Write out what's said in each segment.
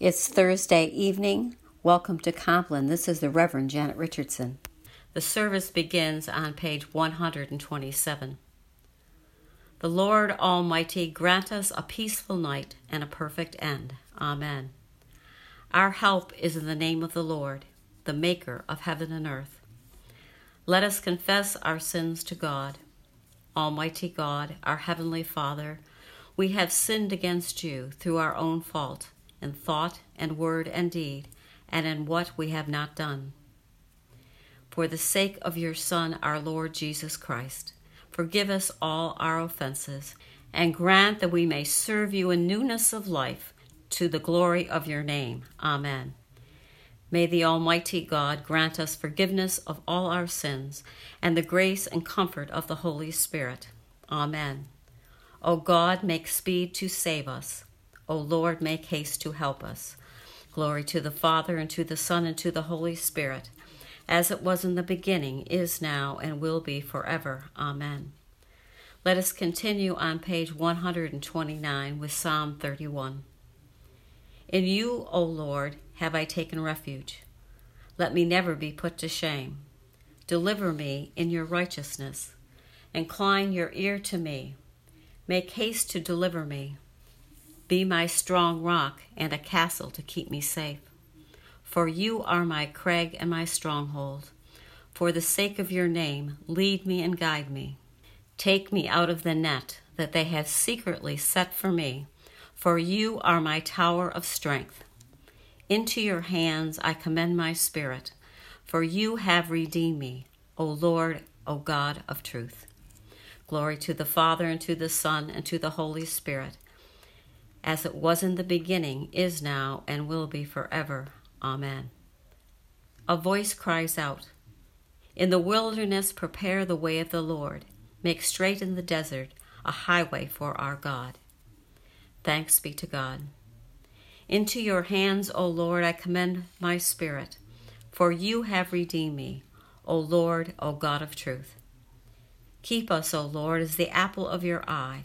It's Thursday evening. Welcome to Compline. This is the Reverend Janet Richardson. The service begins on page 127. The Lord Almighty grant us a peaceful night and a perfect end. Amen. Our help is in the name of the Lord, the Maker of heaven and earth. Let us confess our sins to God. Almighty God, our Heavenly Father, we have sinned against you through our own fault in thought and word and deed, and in what we have not done. For the sake of your Son, our Lord Jesus Christ, forgive us all our offenses, and grant that we may serve you in newness of life to the glory of your name. Amen. May the Almighty God grant us forgiveness of all our sins and the grace and comfort of the Holy Spirit. Amen. O God, make speed to save us. O Lord, make haste to help us. Glory to the Father, and to the Son, and to the Holy Spirit, as it was in the beginning, is now, and will be forever. Amen. Let us continue on page 129 with Psalm 31. In you, O Lord, have I taken refuge. Let me never be put to shame. Deliver me in your righteousness. Incline your ear to me. Make haste to deliver me. Be my strong rock and a castle to keep me safe. For you are my crag and my stronghold. For the sake of your name, lead me and guide me. Take me out of the net that they have secretly set for me, for you are my tower of strength. Into your hands I commend my spirit, for you have redeemed me, O Lord, O God of truth. Glory to the Father, and to the Son, and to the Holy Spirit as it was in the beginning, is now, and will be forever. Amen. A voice cries out In the wilderness, prepare the way of the Lord, make straight in the desert a highway for our God. Thanks be to God. Into your hands, O Lord, I commend my spirit, for you have redeemed me, O Lord, O God of truth. Keep us, O Lord, as the apple of your eye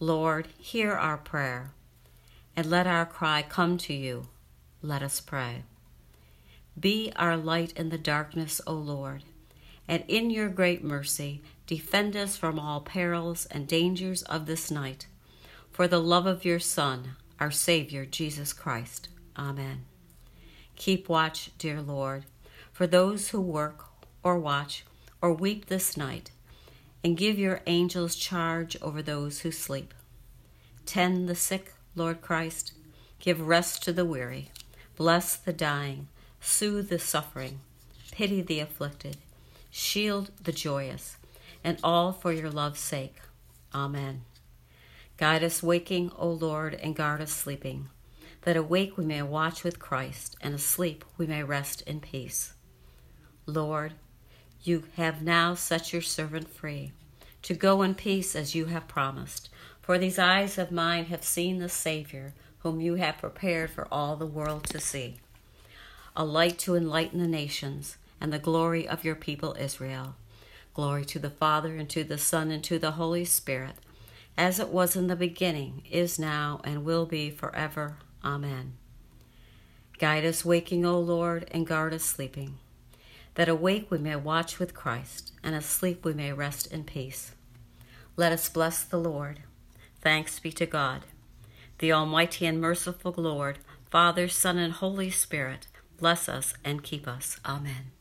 Lord, hear our prayer, and let our cry come to you. Let us pray. Be our light in the darkness, O Lord, and in your great mercy defend us from all perils and dangers of this night, for the love of your Son, our Savior, Jesus Christ. Amen. Keep watch, dear Lord, for those who work or watch or weep this night and give your angels charge over those who sleep. Tend the sick, Lord Christ. Give rest to the weary. Bless the dying. Soothe the suffering. Pity the afflicted. Shield the joyous. And all for your love's sake. Amen. Guide us waking, O Lord, and guard us sleeping, that awake we may watch with Christ, and asleep we may rest in peace. Lord, you have now set your servant free to go in peace as you have promised. For these eyes of mine have seen the Savior, whom you have prepared for all the world to see, a light to enlighten the nations, and the glory of your people Israel. Glory to the Father, and to the Son, and to the Holy Spirit, as it was in the beginning, is now, and will be forever. Amen. Guide us waking, O Lord, and guard us sleeping that awake we may watch with Christ, and asleep we may rest in peace. Let us bless the Lord. Thanks be to God. The Almighty and merciful Lord, Father, Son, and Holy Spirit, bless us and keep us. Amen.